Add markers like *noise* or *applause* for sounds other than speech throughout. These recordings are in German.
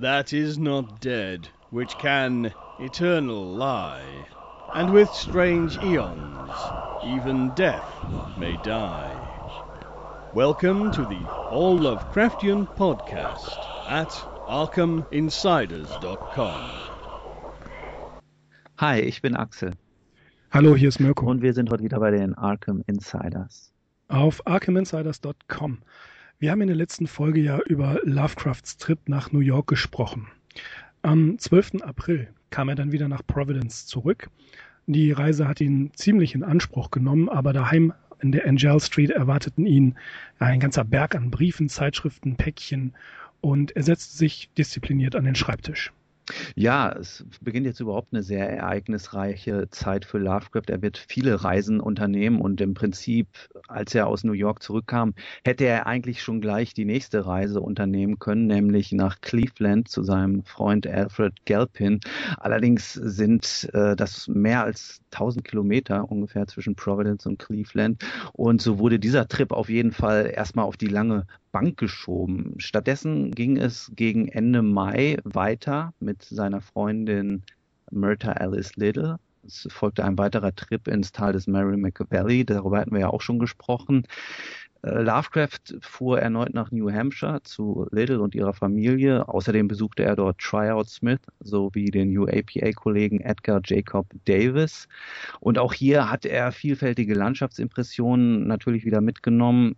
that is not dead, which can eternal lie, and with strange eons even death may die. Welcome to the All Lovecraftian Podcast at ArkhamInsiders.com. Hi, ich bin Axel. Hallo, hier ist Mirko. Und wir sind heute wieder bei den Arkham Insiders. Auf ArkhamInsiders.com. Wir haben in der letzten Folge ja über Lovecrafts Trip nach New York gesprochen. Am 12. April kam er dann wieder nach Providence zurück. Die Reise hat ihn ziemlich in Anspruch genommen, aber daheim in der Angel Street erwarteten ihn ein ganzer Berg an Briefen, Zeitschriften, Päckchen und er setzte sich diszipliniert an den Schreibtisch. Ja, es beginnt jetzt überhaupt eine sehr ereignisreiche Zeit für Lovecraft. Er wird viele Reisen unternehmen und im Prinzip, als er aus New York zurückkam, hätte er eigentlich schon gleich die nächste Reise unternehmen können, nämlich nach Cleveland zu seinem Freund Alfred Galpin. Allerdings sind äh, das mehr als 1000 Kilometer ungefähr zwischen Providence und Cleveland und so wurde dieser Trip auf jeden Fall erstmal auf die lange Bank geschoben. Stattdessen ging es gegen Ende Mai weiter mit seiner Freundin Myrta Alice Little. Es folgte ein weiterer Trip ins Tal des Merrimack Valley, darüber hatten wir ja auch schon gesprochen. Äh, Lovecraft fuhr erneut nach New Hampshire zu Little und ihrer Familie. Außerdem besuchte er dort Tryout Smith sowie den UAPA-Kollegen Edgar Jacob Davis. Und auch hier hat er vielfältige Landschaftsimpressionen natürlich wieder mitgenommen.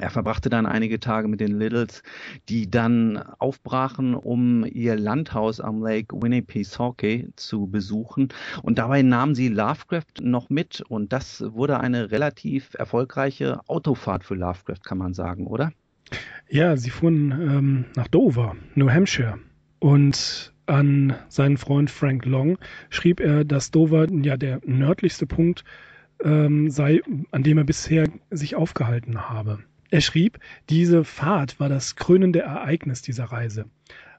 Er verbrachte dann einige Tage mit den Littles, die dann aufbrachen, um ihr Landhaus am Lake Winnipesaukee zu besuchen. Und dabei nahmen sie Lovecraft noch mit. Und das wurde eine relativ erfolgreiche Autofahrt für Lovecraft, kann man sagen, oder? Ja, sie fuhren ähm, nach Dover, New Hampshire. Und an seinen Freund Frank Long schrieb er, dass Dover ja der nördlichste Punkt ähm, sei, an dem er bisher sich aufgehalten habe. Er schrieb, diese Fahrt war das krönende Ereignis dieser Reise.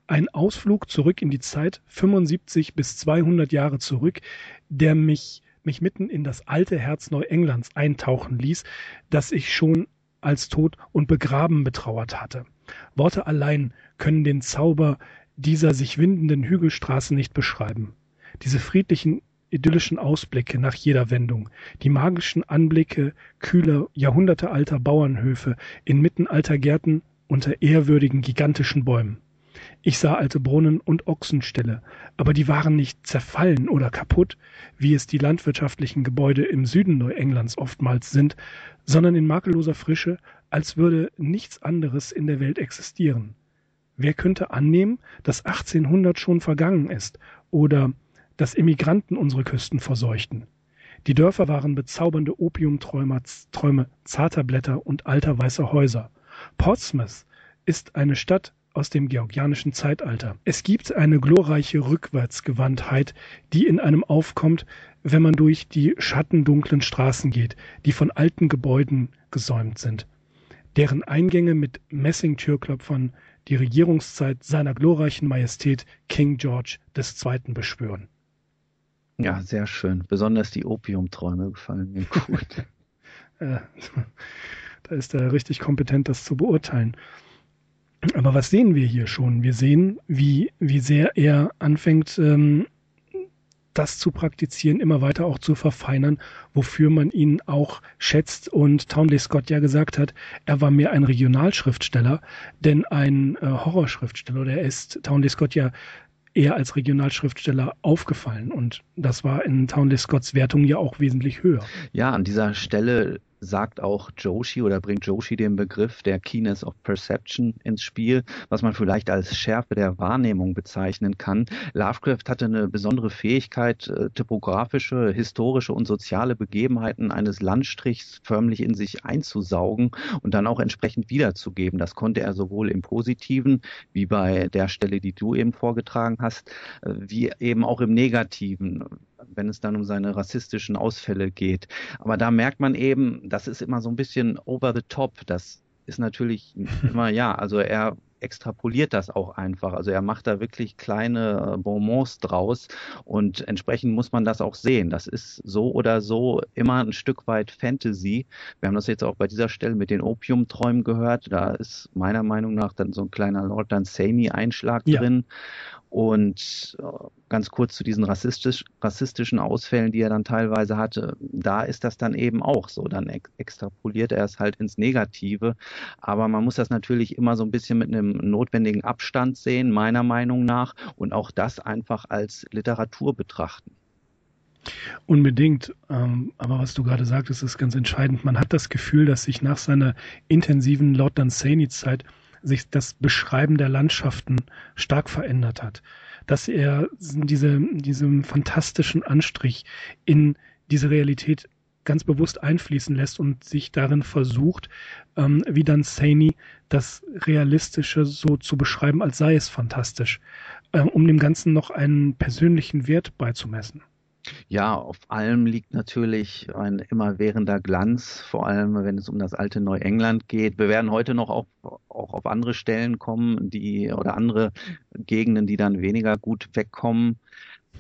Ein Ausflug zurück in die Zeit 75 bis 200 Jahre zurück, der mich, mich mitten in das alte Herz Neuenglands eintauchen ließ, das ich schon als tot und begraben betrauert hatte. Worte allein können den Zauber dieser sich windenden Hügelstraße nicht beschreiben. Diese friedlichen idyllischen Ausblicke nach jeder Wendung, die magischen Anblicke kühler, jahrhundertealter Bauernhöfe inmitten alter Gärten unter ehrwürdigen gigantischen Bäumen. Ich sah alte Brunnen und Ochsenställe, aber die waren nicht zerfallen oder kaputt, wie es die landwirtschaftlichen Gebäude im Süden Neuenglands oftmals sind, sondern in makelloser Frische, als würde nichts anderes in der Welt existieren. Wer könnte annehmen, dass 1800 schon vergangen ist oder dass Immigranten unsere Küsten verseuchten. Die Dörfer waren bezaubernde Opiumträume Träume zarter Blätter und alter weißer Häuser. Portsmouth ist eine Stadt aus dem georgianischen Zeitalter. Es gibt eine glorreiche Rückwärtsgewandtheit, die in einem aufkommt, wenn man durch die schattendunklen Straßen geht, die von alten Gebäuden gesäumt sind, deren Eingänge mit Messingtürklopfern die Regierungszeit seiner glorreichen Majestät King George II. beschwören. Ja, sehr schön. Besonders die Opiumträume gefallen mir gut. *laughs* Äh, da ist er richtig kompetent, das zu beurteilen. Aber was sehen wir hier schon? Wir sehen, wie, wie sehr er anfängt, ähm, das zu praktizieren, immer weiter auch zu verfeinern, wofür man ihn auch schätzt. Und Townley Scott ja gesagt hat, er war mehr ein Regionalschriftsteller, denn ein äh, Horrorschriftsteller. Oder er ist Townley Scott ja eher als Regionalschriftsteller aufgefallen. Und das war in Townley Scotts Wertung ja auch wesentlich höher. Ja, an dieser Stelle sagt auch Joshi oder bringt Joshi den Begriff der Keenness of Perception ins Spiel, was man vielleicht als Schärfe der Wahrnehmung bezeichnen kann. Lovecraft hatte eine besondere Fähigkeit, äh, typografische, historische und soziale Begebenheiten eines Landstrichs förmlich in sich einzusaugen und dann auch entsprechend wiederzugeben. Das konnte er sowohl im Positiven, wie bei der Stelle, die du eben vorgetragen hast, äh, wie eben auch im Negativen wenn es dann um seine rassistischen Ausfälle geht. Aber da merkt man eben, das ist immer so ein bisschen over the top. Das ist natürlich *laughs* immer, ja, also er extrapoliert das auch einfach. Also er macht da wirklich kleine äh, Bonbons draus und entsprechend muss man das auch sehen. Das ist so oder so immer ein Stück weit Fantasy. Wir haben das jetzt auch bei dieser Stelle mit den Opiumträumen gehört. Da ist meiner Meinung nach dann so ein kleiner Lord Dunsany-Einschlag ja. drin. Und äh, ganz kurz zu diesen rassistisch, rassistischen Ausfällen, die er dann teilweise hatte, da ist das dann eben auch so. Dann extrapoliert er es halt ins Negative. Aber man muss das natürlich immer so ein bisschen mit einem notwendigen Abstand sehen, meiner Meinung nach, und auch das einfach als Literatur betrachten. Unbedingt. Ähm, aber was du gerade sagtest, ist ganz entscheidend. Man hat das Gefühl, dass sich nach seiner intensiven Lord Dunsany-Zeit sich das Beschreiben der Landschaften stark verändert hat. Dass er diese, diesen fantastischen Anstrich in diese Realität ganz bewusst einfließen lässt und sich darin versucht, ähm, wie dann Saney das Realistische so zu beschreiben, als sei es fantastisch, äh, um dem Ganzen noch einen persönlichen Wert beizumessen. Ja, auf allem liegt natürlich ein immerwährender Glanz, vor allem wenn es um das alte Neuengland geht. Wir werden heute noch auf, auch auf andere Stellen kommen, die oder andere Gegenden, die dann weniger gut wegkommen.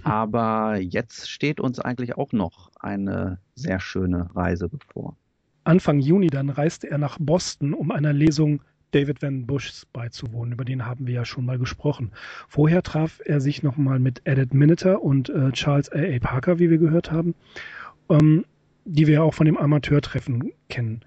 Aber jetzt steht uns eigentlich auch noch eine sehr schöne Reise bevor. Anfang Juni dann reiste er nach Boston, um einer Lesung David Van Bushs beizuwohnen. Über den haben wir ja schon mal gesprochen. Vorher traf er sich nochmal mit Edith Miniter und äh, Charles A. A. Parker, wie wir gehört haben, ähm, die wir auch von dem Amateurtreffen kennen.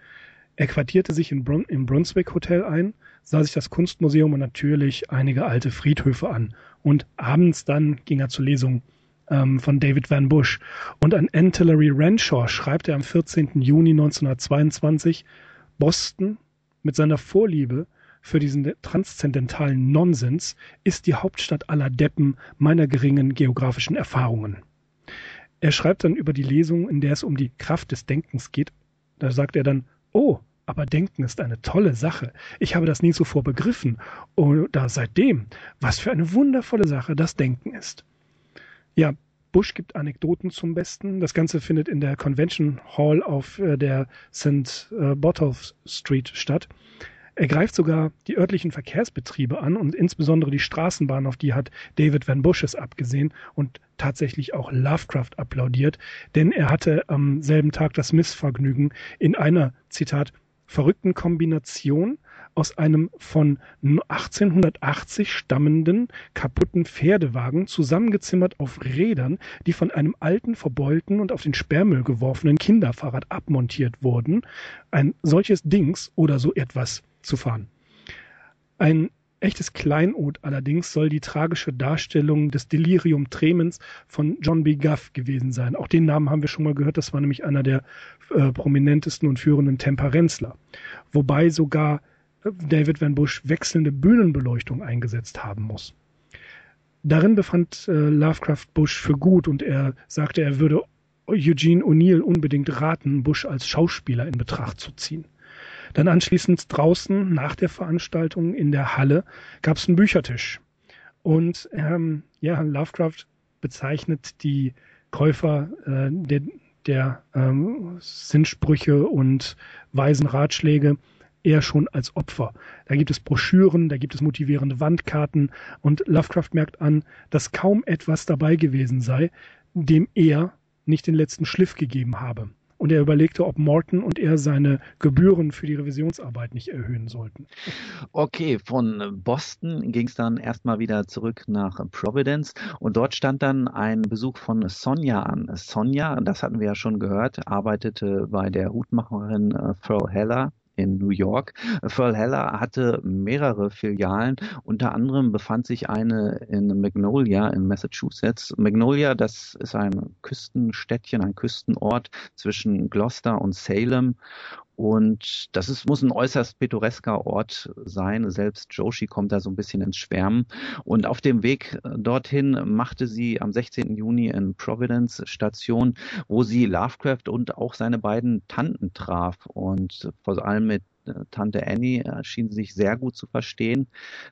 Er quartierte sich in Brun im Brunswick Hotel ein, sah sich das Kunstmuseum und natürlich einige alte Friedhöfe an. Und abends dann ging er zur Lesung ähm, von David Van Bush. Und an Antillery Renshaw schreibt er am 14. Juni 1922, Boston mit seiner Vorliebe für diesen transzendentalen Nonsens ist die Hauptstadt aller Deppen meiner geringen geografischen Erfahrungen. Er schreibt dann über die Lesung, in der es um die Kraft des Denkens geht. Da sagt er dann, oh, aber Denken ist eine tolle Sache. Ich habe das nie zuvor begriffen. Oder seitdem, was für eine wundervolle Sache das Denken ist. Ja, Bush gibt Anekdoten zum Besten. Das Ganze findet in der Convention Hall auf äh, der St. Äh, Botolph Street statt. Er greift sogar die örtlichen Verkehrsbetriebe an und insbesondere die Straßenbahn, auf die hat David Van Bushes abgesehen und tatsächlich auch Lovecraft applaudiert, denn er hatte am selben Tag das Missvergnügen, in einer, Zitat, verrückten Kombination aus einem von 1880 stammenden kaputten Pferdewagen zusammengezimmert auf Rädern, die von einem alten, verbeulten und auf den Sperrmüll geworfenen Kinderfahrrad abmontiert wurden, ein solches Dings oder so etwas zu fahren. Ein echtes Kleinod allerdings soll die tragische Darstellung des Delirium Tremens von John B. Guff gewesen sein. Auch den Namen haben wir schon mal gehört, das war nämlich einer der äh, prominentesten und führenden Temperenzler. Wobei sogar David Van Bush wechselnde Bühnenbeleuchtung eingesetzt haben muss. Darin befand äh, Lovecraft Bush für gut und er sagte, er würde Eugene O'Neill unbedingt raten, Bush als Schauspieler in Betracht zu ziehen. Dann anschließend draußen nach der Veranstaltung in der Halle gab es einen Büchertisch. Und ähm, ja, Lovecraft bezeichnet die Käufer äh, der, der ähm, Sinnsprüche und weisen Ratschläge eher schon als Opfer. Da gibt es Broschüren, da gibt es motivierende Wandkarten und Lovecraft merkt an, dass kaum etwas dabei gewesen sei, dem er nicht den letzten Schliff gegeben habe. Und er überlegte, ob Morton und er seine Gebühren für die Revisionsarbeit nicht erhöhen sollten. Okay, von Boston ging es dann erstmal wieder zurück nach Providence und dort stand dann ein Besuch von Sonja an. Sonja, das hatten wir ja schon gehört, arbeitete bei der Hutmacherin äh, Pearl Heller in New York. Pearl Heller hatte mehrere Filialen. Unter anderem befand sich eine in Magnolia in Massachusetts. Magnolia, das ist ein Küstenstädtchen, ein Küstenort zwischen Gloucester und Salem. Und das ist, muss ein äußerst pittoresker Ort sein. Selbst Joshi kommt da so ein bisschen ins Schwärmen. Und auf dem Weg dorthin machte sie am 16. Juni in Providence Station, wo sie Lovecraft und auch seine beiden Tanten traf. Und vor allem mit äh, Tante Annie schien sie sich sehr gut zu verstehen.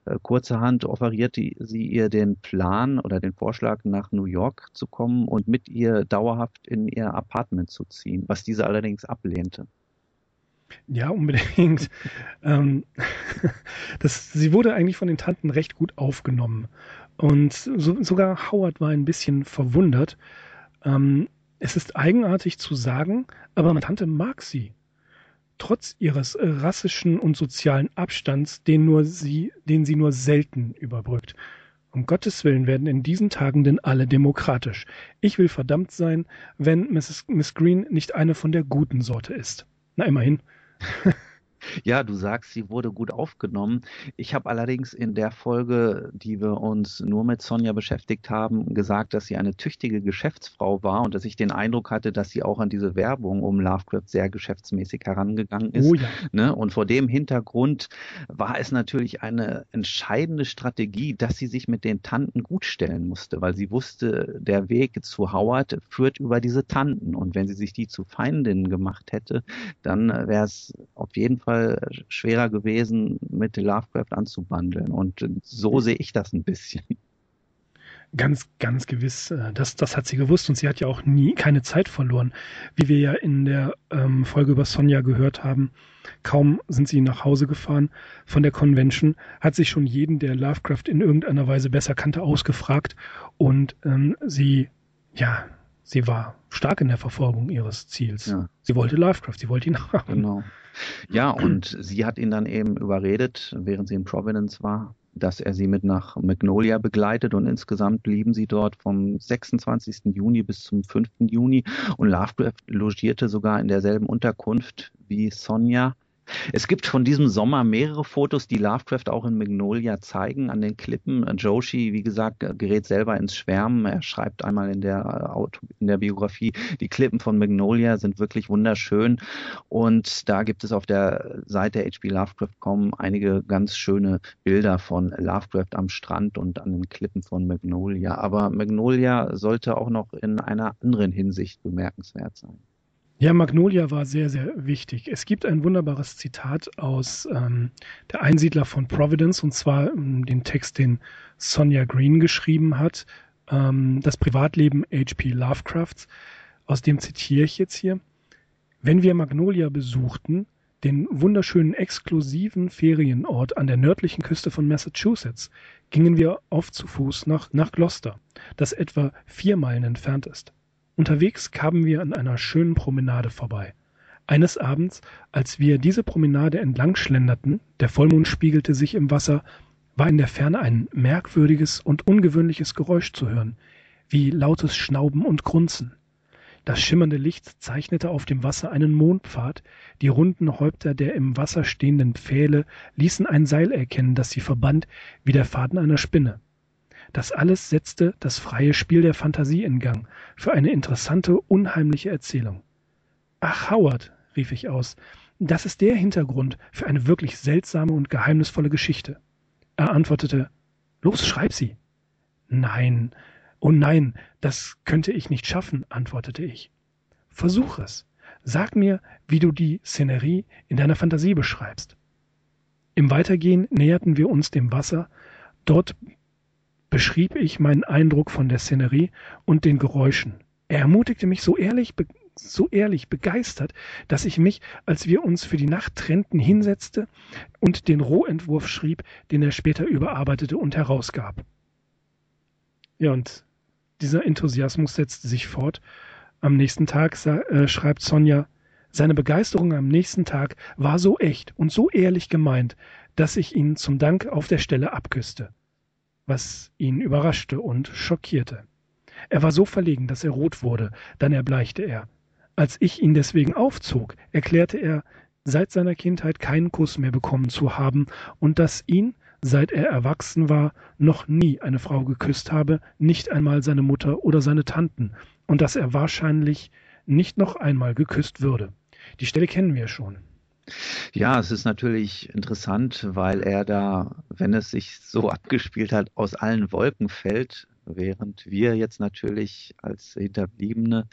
Äh, kurzerhand offerierte sie ihr den Plan oder den Vorschlag, nach New York zu kommen und mit ihr dauerhaft in ihr Apartment zu ziehen, was diese allerdings ablehnte. Ja, unbedingt. *laughs* ähm, *laughs* das, sie wurde eigentlich von den Tanten recht gut aufgenommen. Und so, sogar Howard war ein bisschen verwundert. Ähm, es ist eigenartig zu sagen, aber meine Tante mag sie. Trotz ihres rassischen und sozialen Abstands, den, nur sie, den sie nur selten überbrückt. Um Gottes Willen werden in diesen Tagen denn alle demokratisch. Ich will verdammt sein, wenn Mrs. Miss Green nicht eine von der guten Sorte ist. Na immerhin. *laughs* Ja, du sagst, sie wurde gut aufgenommen. Ich habe allerdings in der Folge, die wir uns nur mit Sonja beschäftigt haben, gesagt, dass sie eine tüchtige Geschäftsfrau war und dass ich den Eindruck hatte, dass sie auch an diese Werbung um Lovecraft sehr geschäftsmäßig herangegangen ist. Oh ja. Ne? Und vor dem Hintergrund war es natürlich eine entscheidende Strategie, dass sie sich mit den Tanten gutstellen musste, weil sie wusste, der Weg zu Howard führt über diese Tanten. Und wenn sie sich die zu Feindinnen gemacht hätte, dann wäre es auf jeden Fall Fall schwerer gewesen, mit Lovecraft anzubandeln. Und so sehe ich das ein bisschen. Ganz, ganz gewiss. Äh, das, das hat sie gewusst und sie hat ja auch nie keine Zeit verloren. Wie wir ja in der ähm, Folge über Sonja gehört haben, kaum sind sie nach Hause gefahren von der Convention, hat sich schon jeden, der Lovecraft in irgendeiner Weise besser kannte, ausgefragt und ähm, sie, ja, sie war stark in der Verfolgung ihres Ziels. Ja. Sie wollte Lovecraft, sie wollte ihn haben. Genau. Ja, und sie hat ihn dann eben überredet, während sie in Providence war, dass er sie mit nach Magnolia begleitet und insgesamt blieben sie dort vom 26. Juni bis zum 5. Juni und Lovecraft logierte sogar in derselben Unterkunft wie Sonja es gibt von diesem Sommer mehrere Fotos, die Lovecraft auch in Magnolia zeigen an den Klippen. Joshi, wie gesagt, gerät selber ins Schwärmen. Er schreibt einmal in der, äh, in der Biografie, die Klippen von Magnolia sind wirklich wunderschön. Und da gibt es auf der Seite hplovecraft.com einige ganz schöne Bilder von Lovecraft am Strand und an den Klippen von Magnolia. Aber Magnolia sollte auch noch in einer anderen Hinsicht bemerkenswert sein. Ja, Magnolia war sehr, sehr wichtig. Es gibt ein wunderbares Zitat aus ähm, Der Einsiedler von Providence, und zwar ähm, den Text, den Sonja Green geschrieben hat, ähm, Das Privatleben H.P. Lovecrafts. Aus dem zitiere ich jetzt hier. Wenn wir Magnolia besuchten, den wunderschönen exklusiven Ferienort an der nördlichen Küste von Massachusetts, gingen wir oft zu Fuß nach, nach Gloucester, das etwa vier Meilen entfernt ist. Unterwegs kamen wir an einer schönen Promenade vorbei. Eines Abends, als wir diese Promenade entlang schlenderten, der Vollmond spiegelte sich im Wasser, war in der Ferne ein merkwürdiges und ungewöhnliches Geräusch zu hören, wie lautes Schnauben und Grunzen. Das schimmernde Licht zeichnete auf dem Wasser einen Mondpfad, die runden Häupter der im Wasser stehenden Pfähle ließen ein Seil erkennen, das sie verband wie der Faden einer Spinne. Das alles setzte das freie Spiel der Fantasie in Gang für eine interessante, unheimliche Erzählung. Ach, Howard, rief ich aus, das ist der Hintergrund für eine wirklich seltsame und geheimnisvolle Geschichte. Er antwortete, Los, schreib sie. Nein, oh nein, das könnte ich nicht schaffen, antwortete ich. Versuch es. Sag mir, wie du die Szenerie in deiner Fantasie beschreibst. Im Weitergehen näherten wir uns dem Wasser. Dort beschrieb ich meinen Eindruck von der Szenerie und den Geräuschen. Er ermutigte mich so ehrlich, so ehrlich begeistert, dass ich mich, als wir uns für die Nacht trennten, hinsetzte und den Rohentwurf schrieb, den er später überarbeitete und herausgab. Ja, und dieser Enthusiasmus setzte sich fort. Am nächsten Tag äh, schreibt Sonja, seine Begeisterung am nächsten Tag war so echt und so ehrlich gemeint, dass ich ihn zum Dank auf der Stelle abküsste was ihn überraschte und schockierte. Er war so verlegen, dass er rot wurde, dann erbleichte er. Als ich ihn deswegen aufzog, erklärte er, seit seiner Kindheit keinen Kuss mehr bekommen zu haben und dass ihn, seit er erwachsen war, noch nie eine Frau geküsst habe, nicht einmal seine Mutter oder seine Tanten, und dass er wahrscheinlich nicht noch einmal geküsst würde. Die Stelle kennen wir schon. Ja, es ist natürlich interessant, weil er da, wenn es sich so abgespielt hat, aus allen Wolken fällt, während wir jetzt natürlich als Hinterbliebene,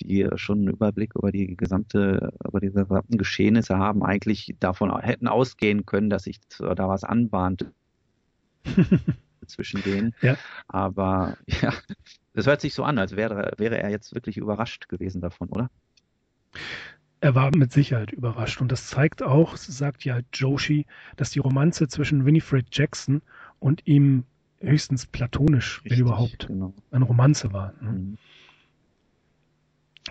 die schon einen Überblick über die gesamte, über die gesamten Geschehnisse haben, eigentlich davon hätten ausgehen können, dass sich da was anbahnt *laughs* zwischen denen. Ja. Aber *laughs* ja, das hört sich so an, als wäre, wäre er jetzt wirklich überrascht gewesen davon, oder? Er war mit Sicherheit überrascht. Und das zeigt auch, sagt ja Joshi, dass die Romanze zwischen Winifred Jackson und ihm höchstens platonisch, Richtig, wenn überhaupt, genau. eine Romanze war. Ne? Mhm.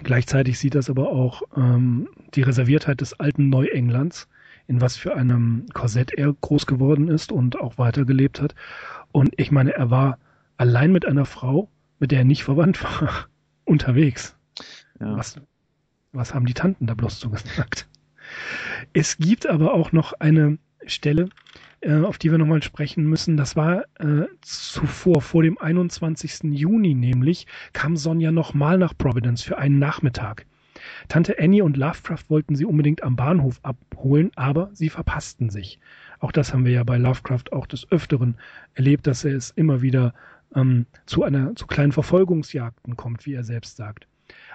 Gleichzeitig sieht das aber auch ähm, die Reserviertheit des alten Neuenglands, in was für einem Korsett er groß geworden ist und auch weitergelebt hat. Und ich meine, er war allein mit einer Frau, mit der er nicht verwandt war, *laughs* unterwegs. Ja. Was, was haben die Tanten da bloß so gesagt? Es gibt aber auch noch eine Stelle, äh, auf die wir nochmal sprechen müssen. Das war äh, zuvor, vor dem 21. Juni nämlich, kam Sonja nochmal nach Providence für einen Nachmittag. Tante Annie und Lovecraft wollten sie unbedingt am Bahnhof abholen, aber sie verpassten sich. Auch das haben wir ja bei Lovecraft auch des Öfteren erlebt, dass er es immer wieder ähm, zu einer zu kleinen Verfolgungsjagden kommt, wie er selbst sagt.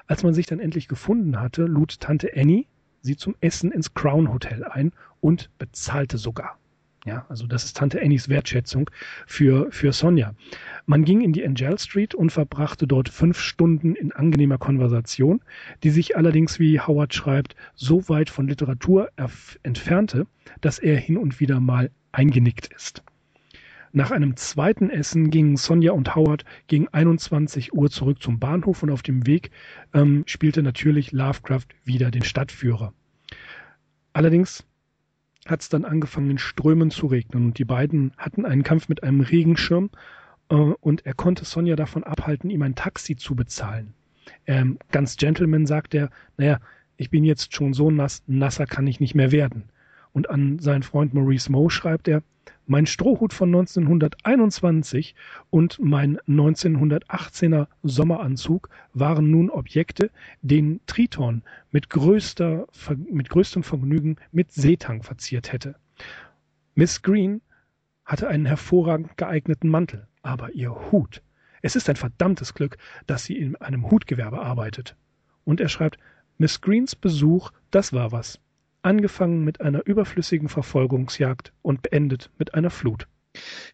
Als man sich dann endlich gefunden hatte, lud Tante Annie sie zum Essen ins Crown Hotel ein und bezahlte sogar. Ja, also das ist Tante Annies Wertschätzung für, für Sonja. Man ging in die Angel Street und verbrachte dort fünf Stunden in angenehmer Konversation, die sich allerdings, wie Howard schreibt, so weit von Literatur entfernte, dass er hin und wieder mal eingenickt ist. Nach einem zweiten Essen gingen Sonja und Howard gegen 21 Uhr zurück zum Bahnhof und auf dem Weg ähm, spielte natürlich Lovecraft wieder den Stadtführer. Allerdings hat es dann angefangen in Strömen zu regnen und die beiden hatten einen Kampf mit einem Regenschirm äh, und er konnte Sonja davon abhalten, ihm ein Taxi zu bezahlen. Ähm, ganz Gentleman sagt er, naja, ich bin jetzt schon so nass, nasser kann ich nicht mehr werden. Und an seinen Freund Maurice Moe schreibt er, mein Strohhut von 1921 und mein 1918er Sommeranzug waren nun Objekte, den Triton mit, größter, mit größtem Vergnügen mit Seetang verziert hätte. Miss Green hatte einen hervorragend geeigneten Mantel, aber ihr Hut. Es ist ein verdammtes Glück, dass sie in einem Hutgewerbe arbeitet. Und er schreibt, Miss Greens Besuch, das war was angefangen mit einer überflüssigen Verfolgungsjagd und beendet mit einer Flut.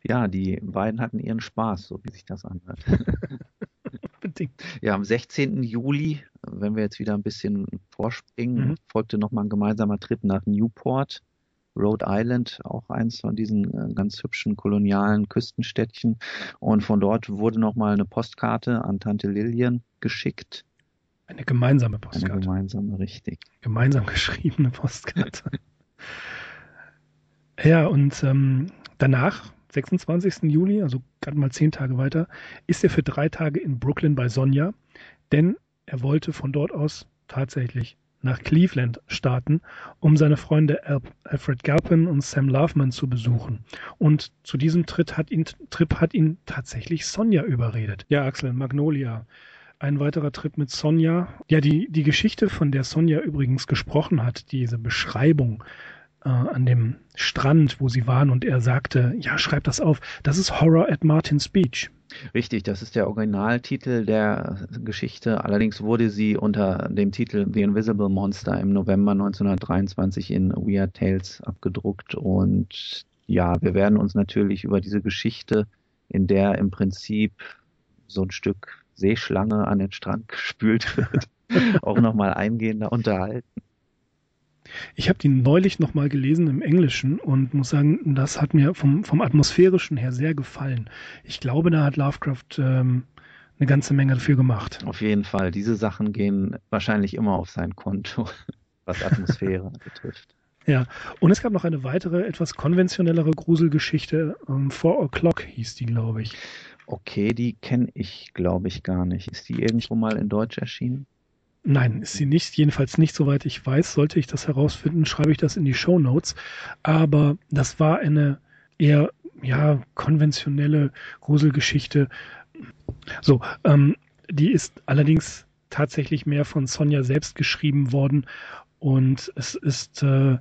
Ja, die beiden hatten ihren Spaß, so wie sich das anhört. *laughs* Bedingt. Ja, am 16. Juli, wenn wir jetzt wieder ein bisschen vorspringen, mhm. folgte nochmal ein gemeinsamer Trip nach Newport, Rhode Island, auch eins von diesen äh, ganz hübschen kolonialen Küstenstädtchen. Und von dort wurde nochmal eine Postkarte an Tante Lillian geschickt eine gemeinsame Postkarte. Eine gemeinsame, richtig. Gemeinsam geschriebene Postkarte. ja, und ähm, danach, 26. Juli, also gerade mal zehn Tage weiter, ist er für drei Tage in Brooklyn bei Sonja, denn er wollte von dort aus tatsächlich nach Cleveland starten, um seine Freunde Alfred Galpin und Sam Loveman zu besuchen. Und zu diesem Trip hat ihn, Trip hat ihn tatsächlich Sonja überredet. Ja, Axel, Magnolia ein weiterer Trip mit Sonja. Ja, die, die Geschichte, von der Sonja übrigens gesprochen hat, diese Beschreibung äh, an dem Strand, wo sie waren und er sagte, ja, schreib das auf, das ist Horror at Martin's Beach. Richtig, das ist der Originaltitel der Geschichte. Allerdings wurde sie unter dem Titel The Invisible Monster im November 1923 in Weird Tales abgedruckt. Und ja, wir werden uns natürlich über diese Geschichte, in der im Prinzip so ein Stück Seeschlange an den Strand gespült wird, *laughs* auch nochmal eingehender unterhalten. Ich habe die neulich nochmal gelesen im Englischen und muss sagen, das hat mir vom, vom atmosphärischen her sehr gefallen. Ich glaube, da hat Lovecraft ähm, eine ganze Menge dafür gemacht. Auf jeden Fall. Diese Sachen gehen wahrscheinlich immer auf sein Konto, *laughs* was Atmosphäre *laughs* betrifft. Ja, und es gab noch eine weitere, etwas konventionellere Gruselgeschichte. Um, ähm, Four O'Clock hieß die, glaube ich. Okay, die kenne ich, glaube ich, gar nicht. Ist die irgendwo mal in Deutsch erschienen? Nein, ist sie nicht. Jedenfalls nicht, soweit ich weiß. Sollte ich das herausfinden, schreibe ich das in die Show Notes. Aber das war eine eher, ja, konventionelle Gruselgeschichte. So, ähm, die ist allerdings tatsächlich mehr von Sonja selbst geschrieben worden. Und es ist, äh,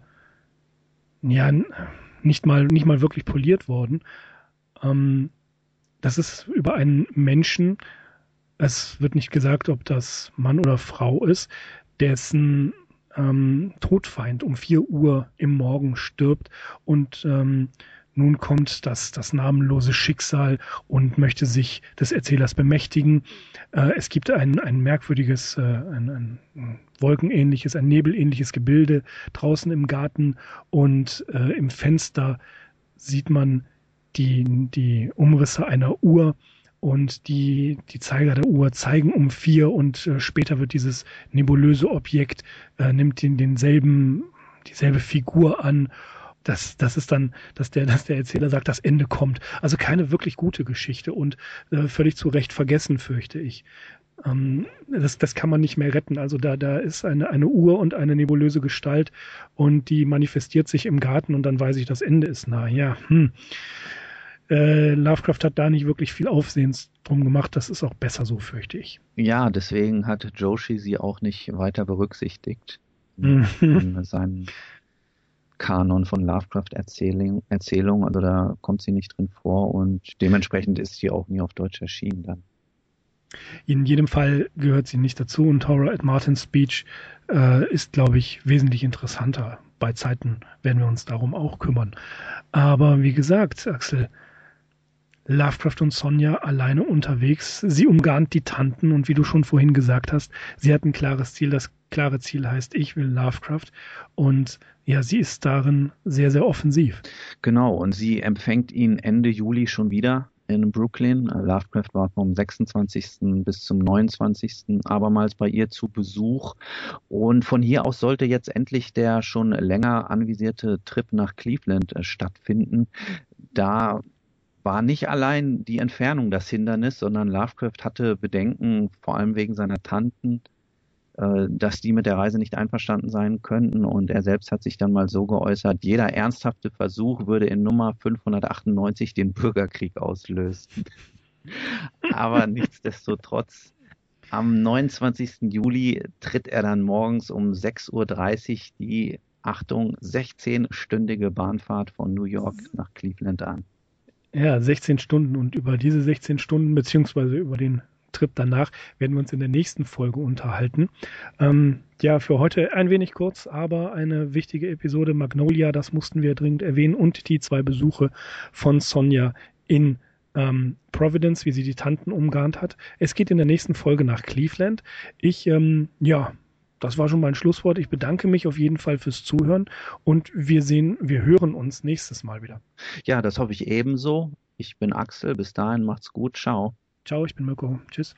ja, nicht mal, nicht mal wirklich poliert worden. Ähm, das ist über einen Menschen, es wird nicht gesagt, ob das Mann oder Frau ist, dessen ähm, Todfeind um 4 Uhr im Morgen stirbt und ähm, nun kommt das, das namenlose Schicksal und möchte sich des Erzählers bemächtigen. Äh, es gibt ein, ein merkwürdiges, äh, ein, ein wolkenähnliches, ein nebelähnliches Gebilde draußen im Garten und äh, im Fenster sieht man die, die Umrisse einer Uhr und die, die Zeiger der Uhr zeigen um vier und äh, später wird dieses nebulöse Objekt, äh, nimmt den, denselben, dieselbe Figur an das, das ist dann, dass der, *laughs* dass der Erzähler sagt, das Ende kommt. Also keine wirklich gute Geschichte und äh, völlig zu Recht vergessen, fürchte ich. Ähm, das, das kann man nicht mehr retten. Also da, da ist eine, eine Uhr und eine nebulöse Gestalt und die manifestiert sich im Garten und dann weiß ich, das Ende ist nah. Ja, hm. Äh, Lovecraft hat da nicht wirklich viel Aufsehens drum gemacht. Das ist auch besser so, fürchte ich. Ja, deswegen hat Joshi sie auch nicht weiter berücksichtigt. Mhm. in seinen Kanon von Lovecraft-Erzählungen. Erzählung, also da kommt sie nicht drin vor und dementsprechend ist sie auch nie auf Deutsch erschienen dann. In jedem Fall gehört sie nicht dazu und Horror at Martin's Beach äh, ist, glaube ich, wesentlich interessanter. Bei Zeiten werden wir uns darum auch kümmern. Aber wie gesagt, Axel, Lovecraft und Sonja alleine unterwegs. Sie umgarnt die Tanten und wie du schon vorhin gesagt hast, sie hat ein klares Ziel. Das klare Ziel heißt, ich will Lovecraft. Und ja, sie ist darin sehr, sehr offensiv. Genau, und sie empfängt ihn Ende Juli schon wieder in Brooklyn. Lovecraft war vom 26. bis zum 29. abermals bei ihr zu Besuch. Und von hier aus sollte jetzt endlich der schon länger anvisierte Trip nach Cleveland äh, stattfinden. Da war nicht allein die Entfernung das Hindernis, sondern Lovecraft hatte Bedenken, vor allem wegen seiner Tanten, äh, dass die mit der Reise nicht einverstanden sein könnten. Und er selbst hat sich dann mal so geäußert, jeder ernsthafte Versuch würde in Nummer 598 den Bürgerkrieg auslösen. *laughs* Aber nichtsdestotrotz, am 29. Juli tritt er dann morgens um 6.30 Uhr die, Achtung, 16-stündige Bahnfahrt von New York nach Cleveland an. Ja, 16 Stunden und über diese 16 Stunden beziehungsweise über den Trip danach werden wir uns in der nächsten Folge unterhalten. Ähm, ja, für heute ein wenig kurz, aber eine wichtige Episode Magnolia, das mussten wir dringend erwähnen und die zwei Besuche von Sonja in ähm, Providence, wie sie die Tanten umgarnt hat. Es geht in der nächsten Folge nach Cleveland. Ich, ähm, ja, das war schon mein Schlusswort. Ich bedanke mich auf jeden Fall fürs Zuhören und wir sehen, wir hören uns nächstes Mal wieder. Ja, das hoffe ich ebenso. Ich bin Axel. Bis dahin macht's gut. Ciao. Ciao, ich bin Mirko. Tschüss.